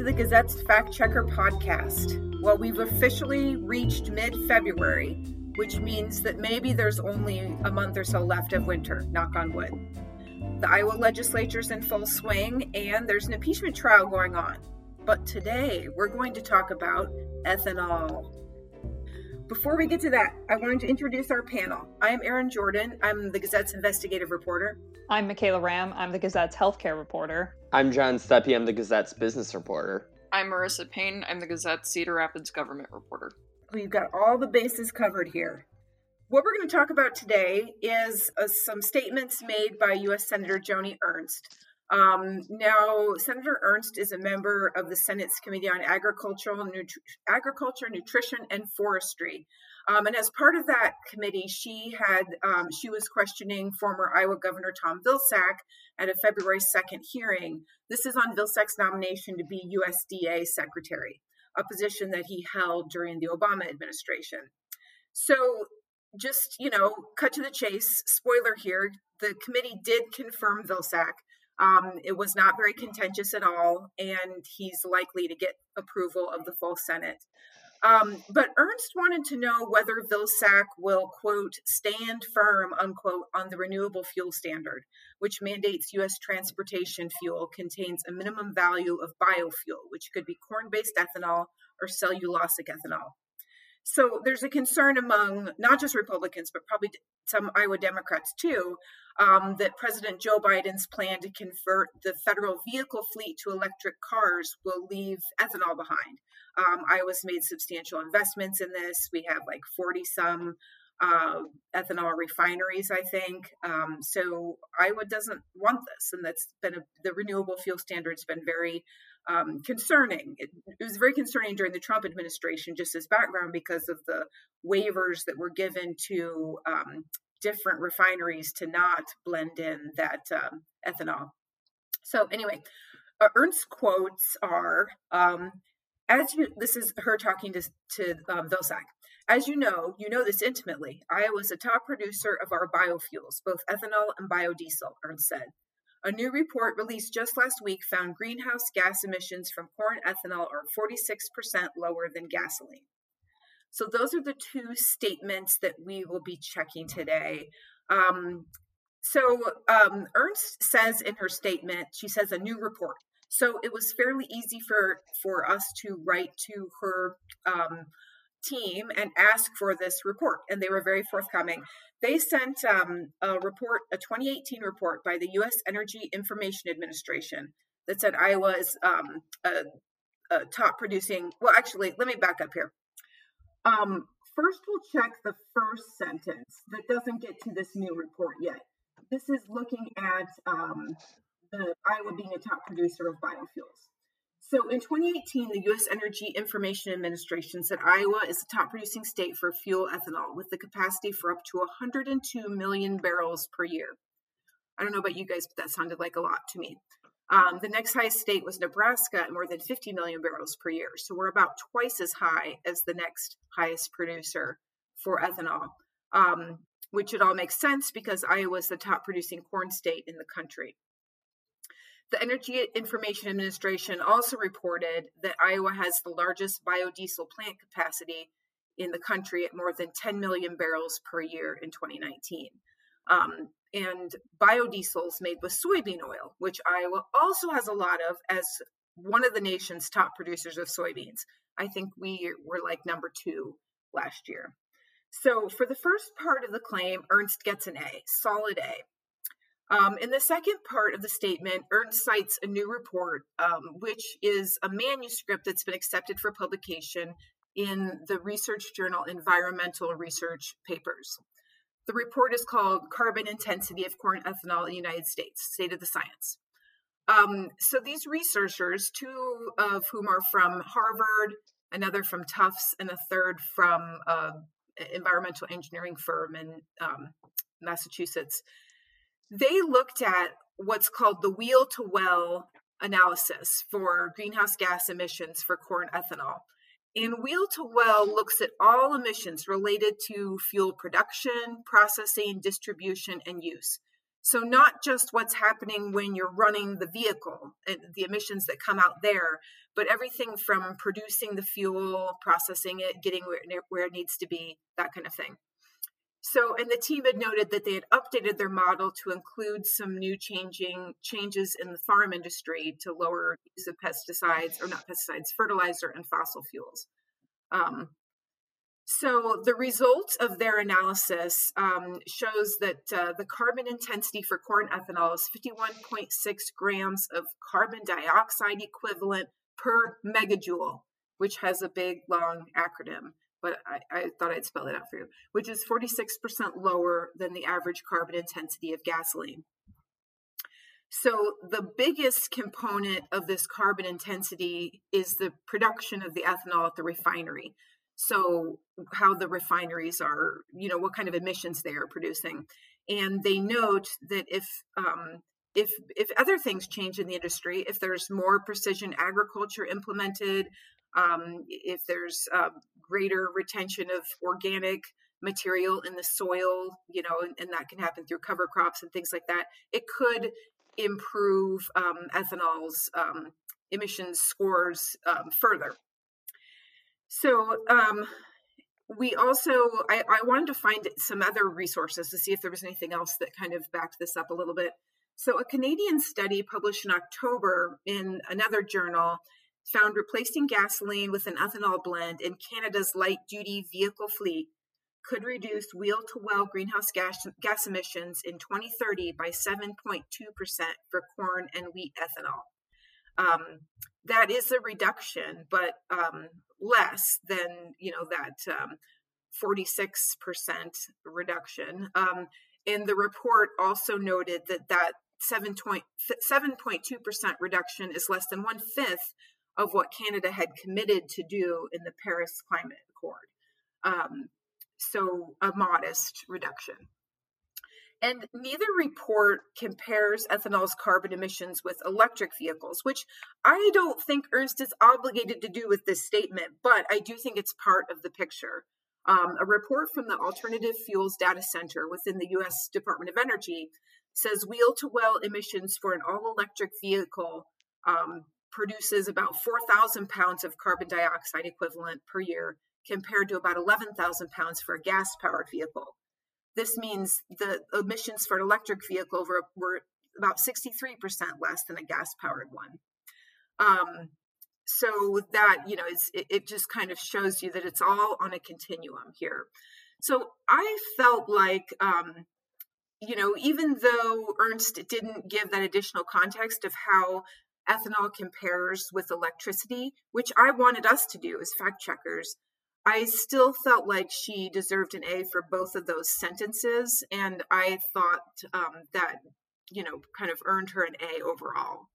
To the Gazette's Fact Checker podcast. Well, we've officially reached mid February, which means that maybe there's only a month or so left of winter, knock on wood. The Iowa legislature's in full swing, and there's an impeachment trial going on. But today, we're going to talk about ethanol. Before we get to that, I wanted to introduce our panel. I am Erin Jordan. I'm the Gazette's investigative reporter. I'm Michaela Ramm. I'm the Gazette's healthcare reporter. I'm John Steppe. I'm the Gazette's business reporter. I'm Marissa Payne. I'm the Gazette's Cedar Rapids government reporter. We've got all the bases covered here. What we're going to talk about today is uh, some statements made by U.S. Senator Joni Ernst. Um, now, Senator Ernst is a member of the Senate's Committee on Agricultural, Nutri- Agriculture, Nutrition, and Forestry. Um, and as part of that committee, she had um, she was questioning former Iowa Governor Tom Vilsack at a February 2nd hearing. This is on Vilsack's nomination to be USDA secretary, a position that he held during the Obama administration. So, just you know, cut to the chase. Spoiler here: the committee did confirm Vilsack. Um, it was not very contentious at all, and he's likely to get approval of the full Senate. Um, but Ernst wanted to know whether Vilsack will, quote, stand firm, unquote, on the renewable fuel standard, which mandates U.S. transportation fuel contains a minimum value of biofuel, which could be corn based ethanol or cellulosic ethanol. So there's a concern among not just Republicans, but probably some Iowa Democrats too, um, that President Joe Biden's plan to convert the federal vehicle fleet to electric cars will leave ethanol behind. Um, Iowa's made substantial investments in this. We have like 40 some uh, ethanol refineries, I think. Um, so Iowa doesn't want this, and that's been a, the renewable fuel standard's been very um, concerning. It, it, was very concerning during the Trump administration, just as background, because of the waivers that were given to um, different refineries to not blend in that um, ethanol. So anyway, uh, Ernst's quotes are, um, as you, this is her talking to, to um, Vilsack. As you know, you know this intimately. Iowa is a top producer of our biofuels, both ethanol and biodiesel, Ernst said. A new report released just last week found greenhouse gas emissions from corn ethanol are 46% lower than gasoline. So, those are the two statements that we will be checking today. Um, so, um, Ernst says in her statement, she says a new report. So, it was fairly easy for, for us to write to her um, team and ask for this report, and they were very forthcoming. They sent um, a report, a 2018 report by the U.S. Energy Information Administration that said Iowa is um, a, a, top producing. Well, actually, let me back up here. Um, first, we'll check the first sentence that doesn't get to this new report yet. This is looking at um, the Iowa being a top producer of biofuels. So in 2018, the U.S. Energy Information Administration said Iowa is the top producing state for fuel ethanol with the capacity for up to 102 million barrels per year. I don't know about you guys, but that sounded like a lot to me. Um, the next highest state was Nebraska at more than 50 million barrels per year. So we're about twice as high as the next highest producer for ethanol, um, which it all makes sense because Iowa is the top producing corn state in the country. The Energy Information Administration also reported that Iowa has the largest biodiesel plant capacity in the country at more than 10 million barrels per year in 2019. Um, and biodiesels made with soybean oil, which Iowa also has a lot of as one of the nation's top producers of soybeans. I think we were like number two last year. So for the first part of the claim, Ernst gets an A, solid A. Um, in the second part of the statement, Ernst cites a new report, um, which is a manuscript that's been accepted for publication in the research journal Environmental Research Papers. The report is called Carbon Intensity of Corn Ethanol in the United States State of the Science. Um, so these researchers, two of whom are from Harvard, another from Tufts, and a third from an environmental engineering firm in um, Massachusetts, they looked at what's called the wheel to well analysis for greenhouse gas emissions for corn ethanol. And wheel to well looks at all emissions related to fuel production, processing, distribution, and use. So, not just what's happening when you're running the vehicle and the emissions that come out there, but everything from producing the fuel, processing it, getting where, it needs to be, that kind of thing. So, and the team had noted that they had updated their model to include some new changing changes in the farm industry to lower use of pesticides, or not pesticides, fertilizer and fossil fuels. Um, so the result of their analysis um, shows that uh, the carbon intensity for corn ethanol is 51.6 grams of carbon dioxide equivalent per megajoule, which has a big long acronym but I, I, thought I'd spell it out for you, which is 46% lower than the average carbon intensity of gasoline. So, the biggest component of this carbon intensity is the production of the ethanol at the refinery. So, how the refineries are, you know, what kind of emissions they are producing. And they note that if um, if if other things change in the industry, if there's more precision agriculture implemented, um, if there's uh, greater retention of organic material in the soil, you know, and, and, that can happen through cover crops and things like that, it could improve um, ethanol's um, emissions scores um, further. So, um, we also, I, I wanted to find some other resources to see if there was anything else that kind of backed this up a little bit. So, a Canadian study published in October in another journal found replacing gasoline with an ethanol blend in Canada's light duty vehicle fleet could reduce wheel to well greenhouse gas, gas emissions in 2030 by 7.2% for corn and wheat ethanol. Um, that is a reduction, but um, less than you know that um, 46% reduction. Um, and the report also noted that that 7.2% reduction is less than one fifth of what Canada had committed to do in the Paris Climate Accord. Um, so, a modest reduction. And neither report compares ethanol's carbon emissions with electric vehicles, which I don't think Ernst is obligated to do with this statement, but I do think it's part of the picture. Um, a report from the Alternative Fuels Data Center within the US Department of Energy says wheel to well emissions for an all electric vehicle um, produces about 4,000 pounds of carbon dioxide equivalent per year, compared to about 11,000 pounds for a gas powered vehicle. This means the emissions for an electric vehicle were, were about 63% less than a gas powered one. Um, so that, you know, it, it just kind of shows you that it's all on a continuum here. So I felt like, um, you know, even though Ernst didn't give that additional context of how ethanol compares with electricity, which I wanted us to do as fact checkers, I still felt like she deserved an A for both of those sentences. And I thought um, that, you know, kind of earned her an A overall.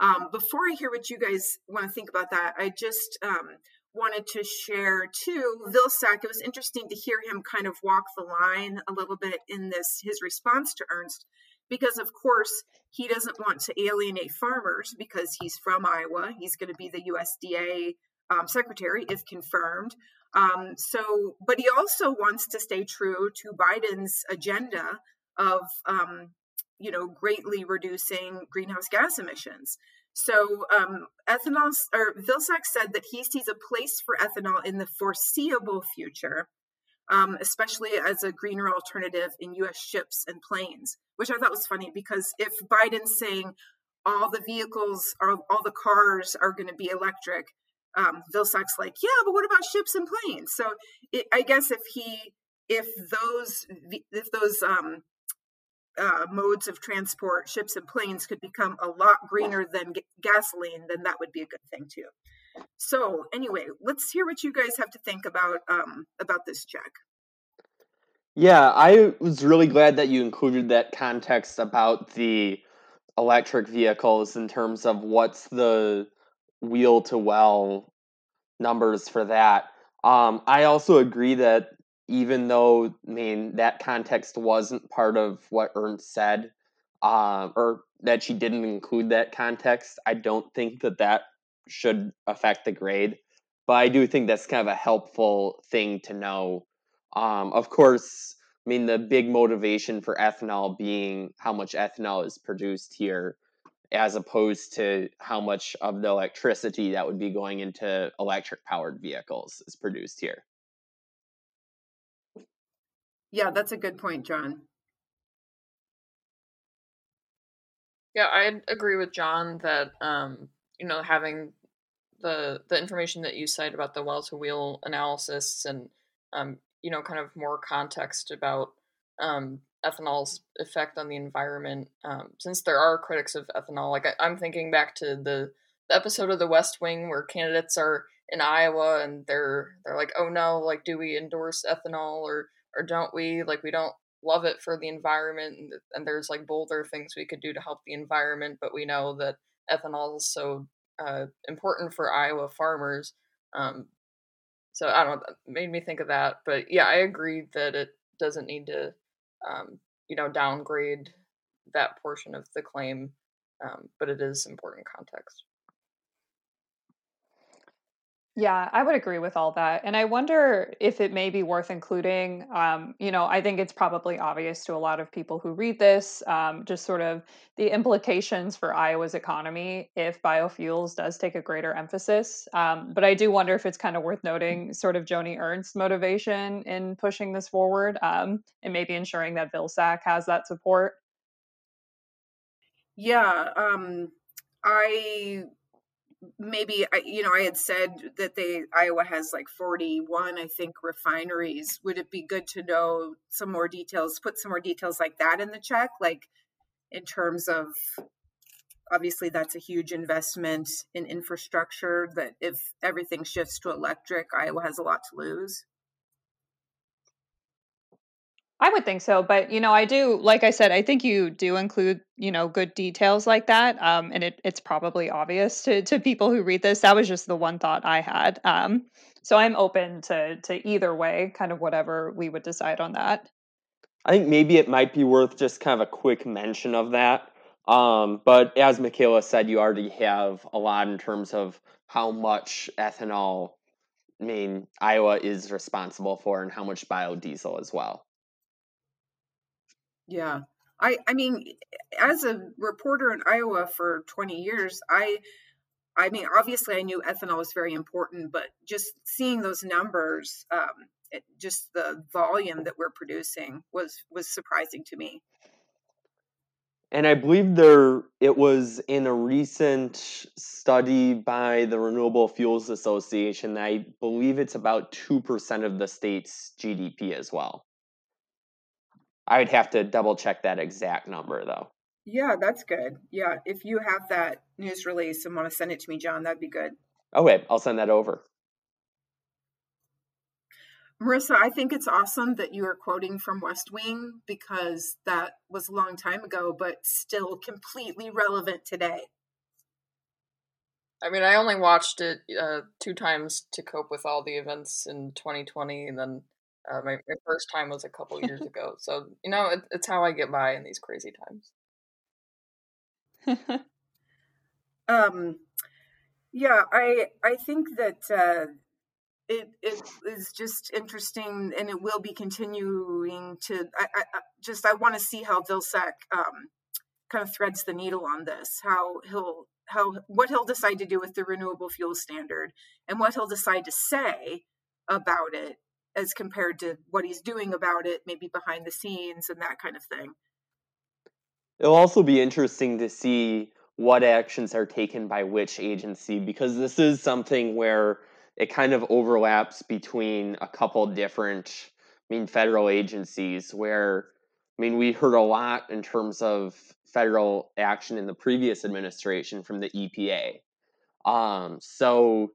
Um, before I hear what you guys want to think about that, I just um, wanted to share too Vilsack. It was interesting to hear him kind of walk the line a little bit in this his response to Ernst because of course he doesn't want to alienate farmers because he's from Iowa. He's going to be the USDA um, secretary if confirmed. Um, so, but he also wants to stay true to Biden's agenda of, um, you know, greatly reducing greenhouse gas emissions. So, um, ethanol, or Vilsack said that he sees a place for ethanol in the foreseeable future um, especially as a greener alternative in US ships and planes, which I thought was funny because if Biden's saying all the vehicles all the cars are going to be electric, um, Vilsack's like, yeah, but what about ships and planes? So it, I guess if he if those if those um, uh, modes of transport, ships and planes, could become a lot greener than g- gasoline, then that would be a good thing too. So anyway, let's hear what you guys have to think about um, about this check. Yeah, I was really glad that you included that context about the electric vehicles in terms of what's the wheel to well numbers for that. Um, I also agree that even though I mean that context wasn't part of what Ernst said, uh, or that she didn't include that context, I don't think that that should affect the grade. But I do think that's kind of a helpful thing to know. Um, of course, I I mean, the big motivation for ethanol being how much ethanol is produced here, as opposed to how much of the electricity that would be going into electric powered vehicles is produced here. Yeah, that's a good point, John. Yeah, I agree with John that um, you know having the the information that you cite about the well to wheel analysis and um, you know kind of more context about um, ethanol's effect on the environment. Um, since there are critics of ethanol, like I, am thinking back to the, the episode of The West Wing where candidates are in Iowa and they're they're like, oh no, like do we endorse ethanol or or don't we? Like we don't love it for the environment and, and there's like bolder things we could do to help the environment, but we know that ethanol is so uh, important for Iowa farmers. Um, so I don't know, made me think of that. But yeah, I agree that it doesn't need to, um, you know, downgrade that portion of the claim, um, but it is important context. Yeah, I would agree with all that. And I wonder if it may be worth including, um, you know, I think it's probably obvious to a lot of people who read this, um, just sort of the implications for Iowa's economy if biofuels does take a greater emphasis. Um, but I do wonder if it's kind of worth noting sort of Joni Ernst's motivation in pushing this forward um, and maybe ensuring that Vilsack has that support. Yeah, um, I maybe I, you know I had said that they Iowa has like 41 I think refineries. Would it be good to know some more details put some more details like that in the check? Like in terms of obviously that's a huge investment in infrastructure that if everything shifts to electric Iowa has a lot to lose I would think so, but you know, I do. Like I said, I think you do include you know good details like that, um, and it, it's probably obvious to to people who read this. That was just the one thought I had. Um, so I'm open to to either way, kind of whatever we would decide on that. I think maybe it might be worth just kind of a quick mention of that. Um, but as Michaela said, you already have a lot in terms of how much ethanol, I mean, Iowa is responsible for, and how much biodiesel as well. Yeah. I I mean as a reporter in Iowa for 20 years, I I mean obviously I knew ethanol was very important, but just seeing those numbers um it, just the volume that we're producing was was surprising to me. And I believe there it was in a recent study by the Renewable Fuels Association. I believe it's about 2% of the state's GDP as well. I would have to double check that exact number though. Yeah, that's good. Yeah, if you have that news release and want to send it to me, John, that'd be good. Okay, I'll send that over. Marissa, I think it's awesome that you are quoting from West Wing because that was a long time ago, but still completely relevant today. I mean, I only watched it uh, two times to cope with all the events in 2020, and then uh, my, my first time was a couple years ago. So, you know, it, it's how I get by in these crazy times. um, yeah, I I think that uh, it it is just interesting, and it will be continuing to. I, I, I just I want to see how Vilsack um, kind of threads the needle on this. How he'll how what he'll decide to do with the renewable fuel standard, and what he'll decide to say about it as compared to what he's doing about it, maybe behind the scenes and that kind of thing. It'll also be interesting to see what actions are taken by which agency because this is something where it kind of overlaps between a couple different I mean federal agencies where I mean we heard a lot in terms of federal action in the previous administration from the EPA. Um, so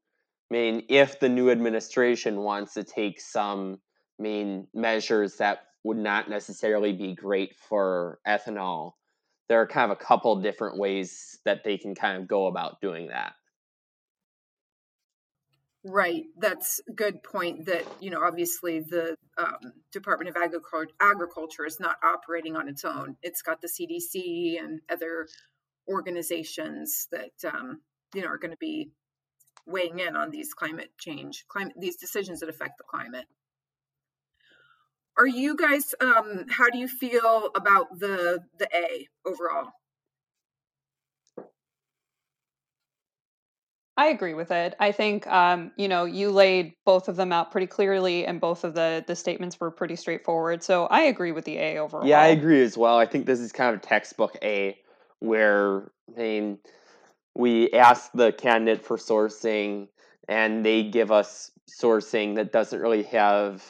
I mean, if the new administration wants to take some main measures that would not necessarily be great for ethanol, there are kind of a couple different ways that they can kind of go about doing that. Right, that's a good point. That you know, obviously, the um, Department of Agriculture is not operating on its own. It's got the CDC and other organizations that um, you know are going to be weighing in on these climate change, climate these decisions that affect the climate. are you guys? Um, how do you feel about the the A overall? I agree with it. I think um, you know you laid both of them out pretty clearly, and both of the the statements were pretty straightforward. So I agree with the A overall. Yeah, I agree as well. I think this is kind of textbook A, where I mean, we ask the candidate for sourcing, and they give us sourcing that doesn't really have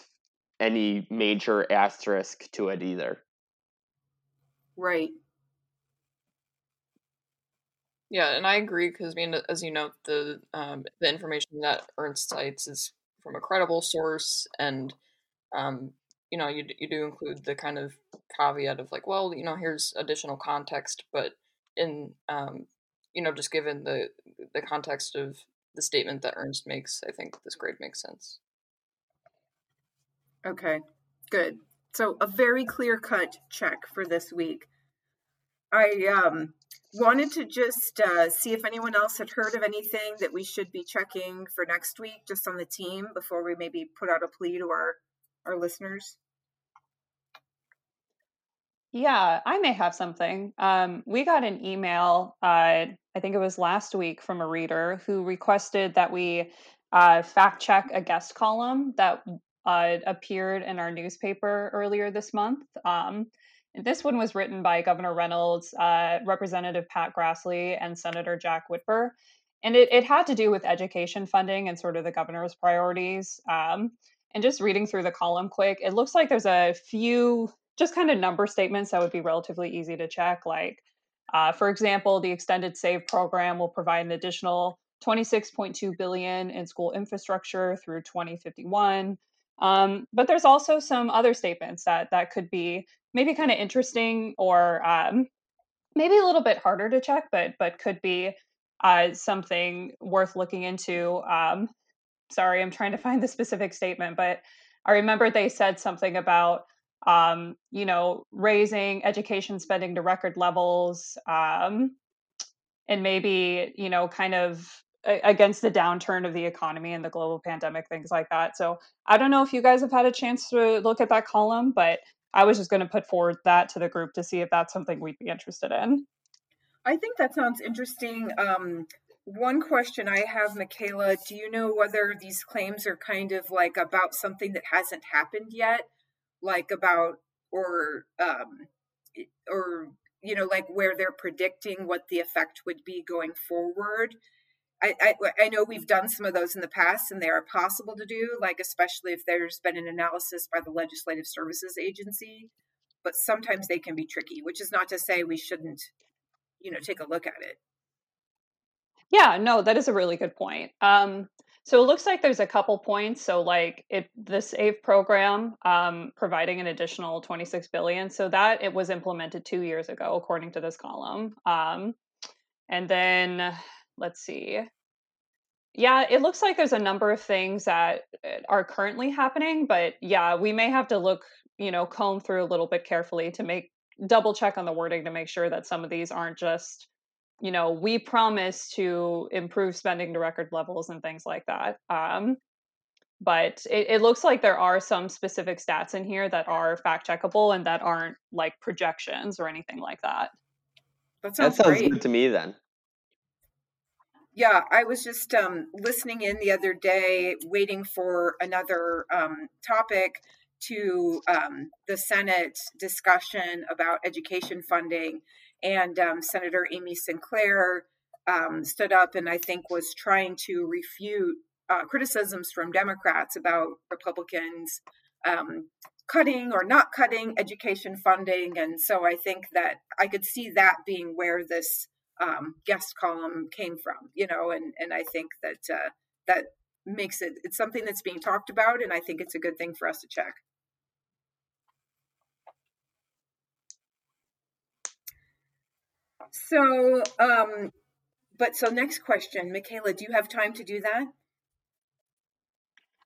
any major asterisk to it either. Right. Yeah, and I agree because I mean, as you note, the um, the information that Ernst cites is from a credible source, and um, you know, you you do include the kind of caveat of like, well, you know, here's additional context, but in um, you know, just given the the context of the statement that Ernst makes, I think this grade makes sense. Okay, good. So a very clear cut check for this week. I um wanted to just uh, see if anyone else had heard of anything that we should be checking for next week, just on the team, before we maybe put out a plea to our our listeners. Yeah, I may have something. Um, we got an email, uh, I think it was last week, from a reader who requested that we uh, fact check a guest column that uh, appeared in our newspaper earlier this month. Um, this one was written by Governor Reynolds, uh, Representative Pat Grassley, and Senator Jack Whitver. And it, it had to do with education funding and sort of the governor's priorities. Um, and just reading through the column quick, it looks like there's a few just kind of number statements that would be relatively easy to check. Like, uh, for example, the extended save program will provide an additional 26.2 billion in school infrastructure through 2051. Um, but there's also some other statements that that could be maybe kind of interesting or um, maybe a little bit harder to check, but but could be uh, something worth looking into. Um, sorry, I'm trying to find the specific statement, but I remember they said something about um, you know raising education spending to record levels um, and maybe you know kind of against the downturn of the economy and the global pandemic, things like that. So I don't know if you guys have had a chance to look at that column, but I was just going to put forward that to the group to see if that's something we'd be interested in. I think that sounds interesting. Um, one question I have, Michaela, do you know whether these claims are kind of like about something that hasn't happened yet, like about or um, or you know, like where they're predicting what the effect would be going forward? I, I, I know we've done some of those in the past and they are possible to do, like especially if there's been an analysis by the Legislative Services Agency. But sometimes they can be tricky, which is not to say we shouldn't, you know, take a look at it. Yeah, no, that is a really good point. Um, so it looks like there's a couple points. So like it, the SAVE program um, providing an additional 26 billion. So that it was implemented two years ago, according to this column. Um, and then let's see. Yeah, it looks like there's a number of things that uh, are currently happening, but yeah, we may have to look, you know, comb through a little bit carefully to make double check on the wording to make sure that some of these aren't just, you know, we promise to improve spending to record levels and things like that. Um, but it, it looks like there are some specific stats in here that are fact checkable and that aren't like projections or anything like that. That sounds, that sounds great. good to me then. Yeah, I was just um, listening in the other day, waiting for another um, topic to um, the Senate discussion about education funding. And um, Senator Amy Sinclair um, stood up and I think was trying to refute uh, criticisms from Democrats about Republicans um, cutting or not cutting education funding. And so I think that I could see that being where this um, guest column came from, you know, and, and I think that uh, that makes it, it's something that's being talked about, and I think it's a good thing for us to check. So, um, but so next question, Michaela, do you have time to do that?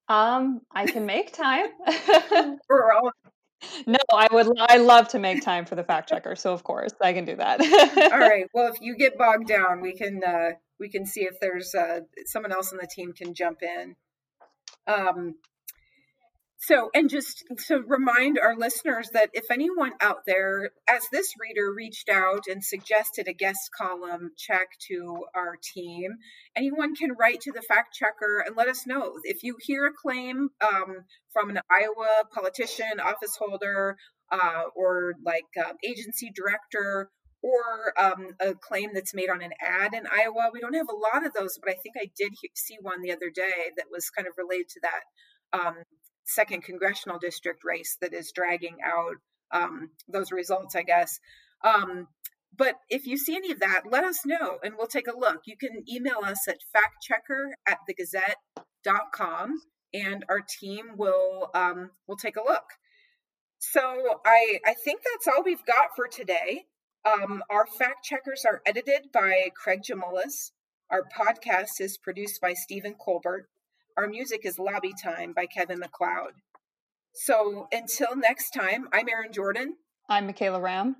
Um, I can make time. all, no, I would. I love to make time for the fact checker, so of course I can do that. All right. Well, if you get bogged down, we can uh, we can see if there's uh, someone else on the team can jump in. Um, so, and just to remind our listeners that if anyone out there, as this reader reached out and suggested a guest column check to our team, anyone can write to the fact checker and let us know. If you hear a claim um, from an Iowa politician, office holder, uh, or like uh, agency director, or um, a claim that's made on an ad in Iowa, we don't have a lot of those, but I think I did see one the other day that was kind of related to that. Um, second congressional district race that is dragging out um, those results, I guess. Um, but if you see any of that, let us know and we'll take a look. You can email us at factchecker at thegazette.com and our team will um, will take a look. So I I think that's all we've got for today. Um, our fact checkers are edited by Craig Jamulis. Our podcast is produced by Stephen Colbert. Our music is Lobby Time by Kevin MacLeod. So until next time, I'm Erin Jordan. I'm Michaela Ramm.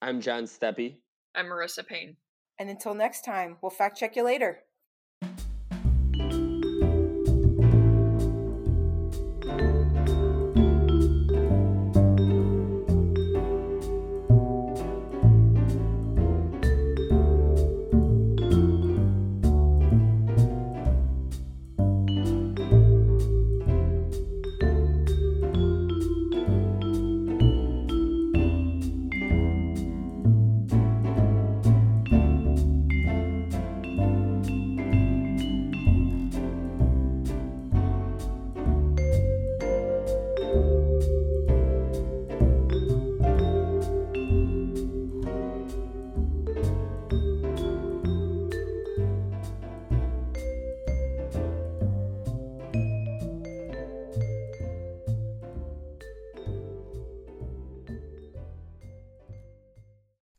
I'm John Steppe. I'm Marissa Payne. And until next time, we'll fact check you later.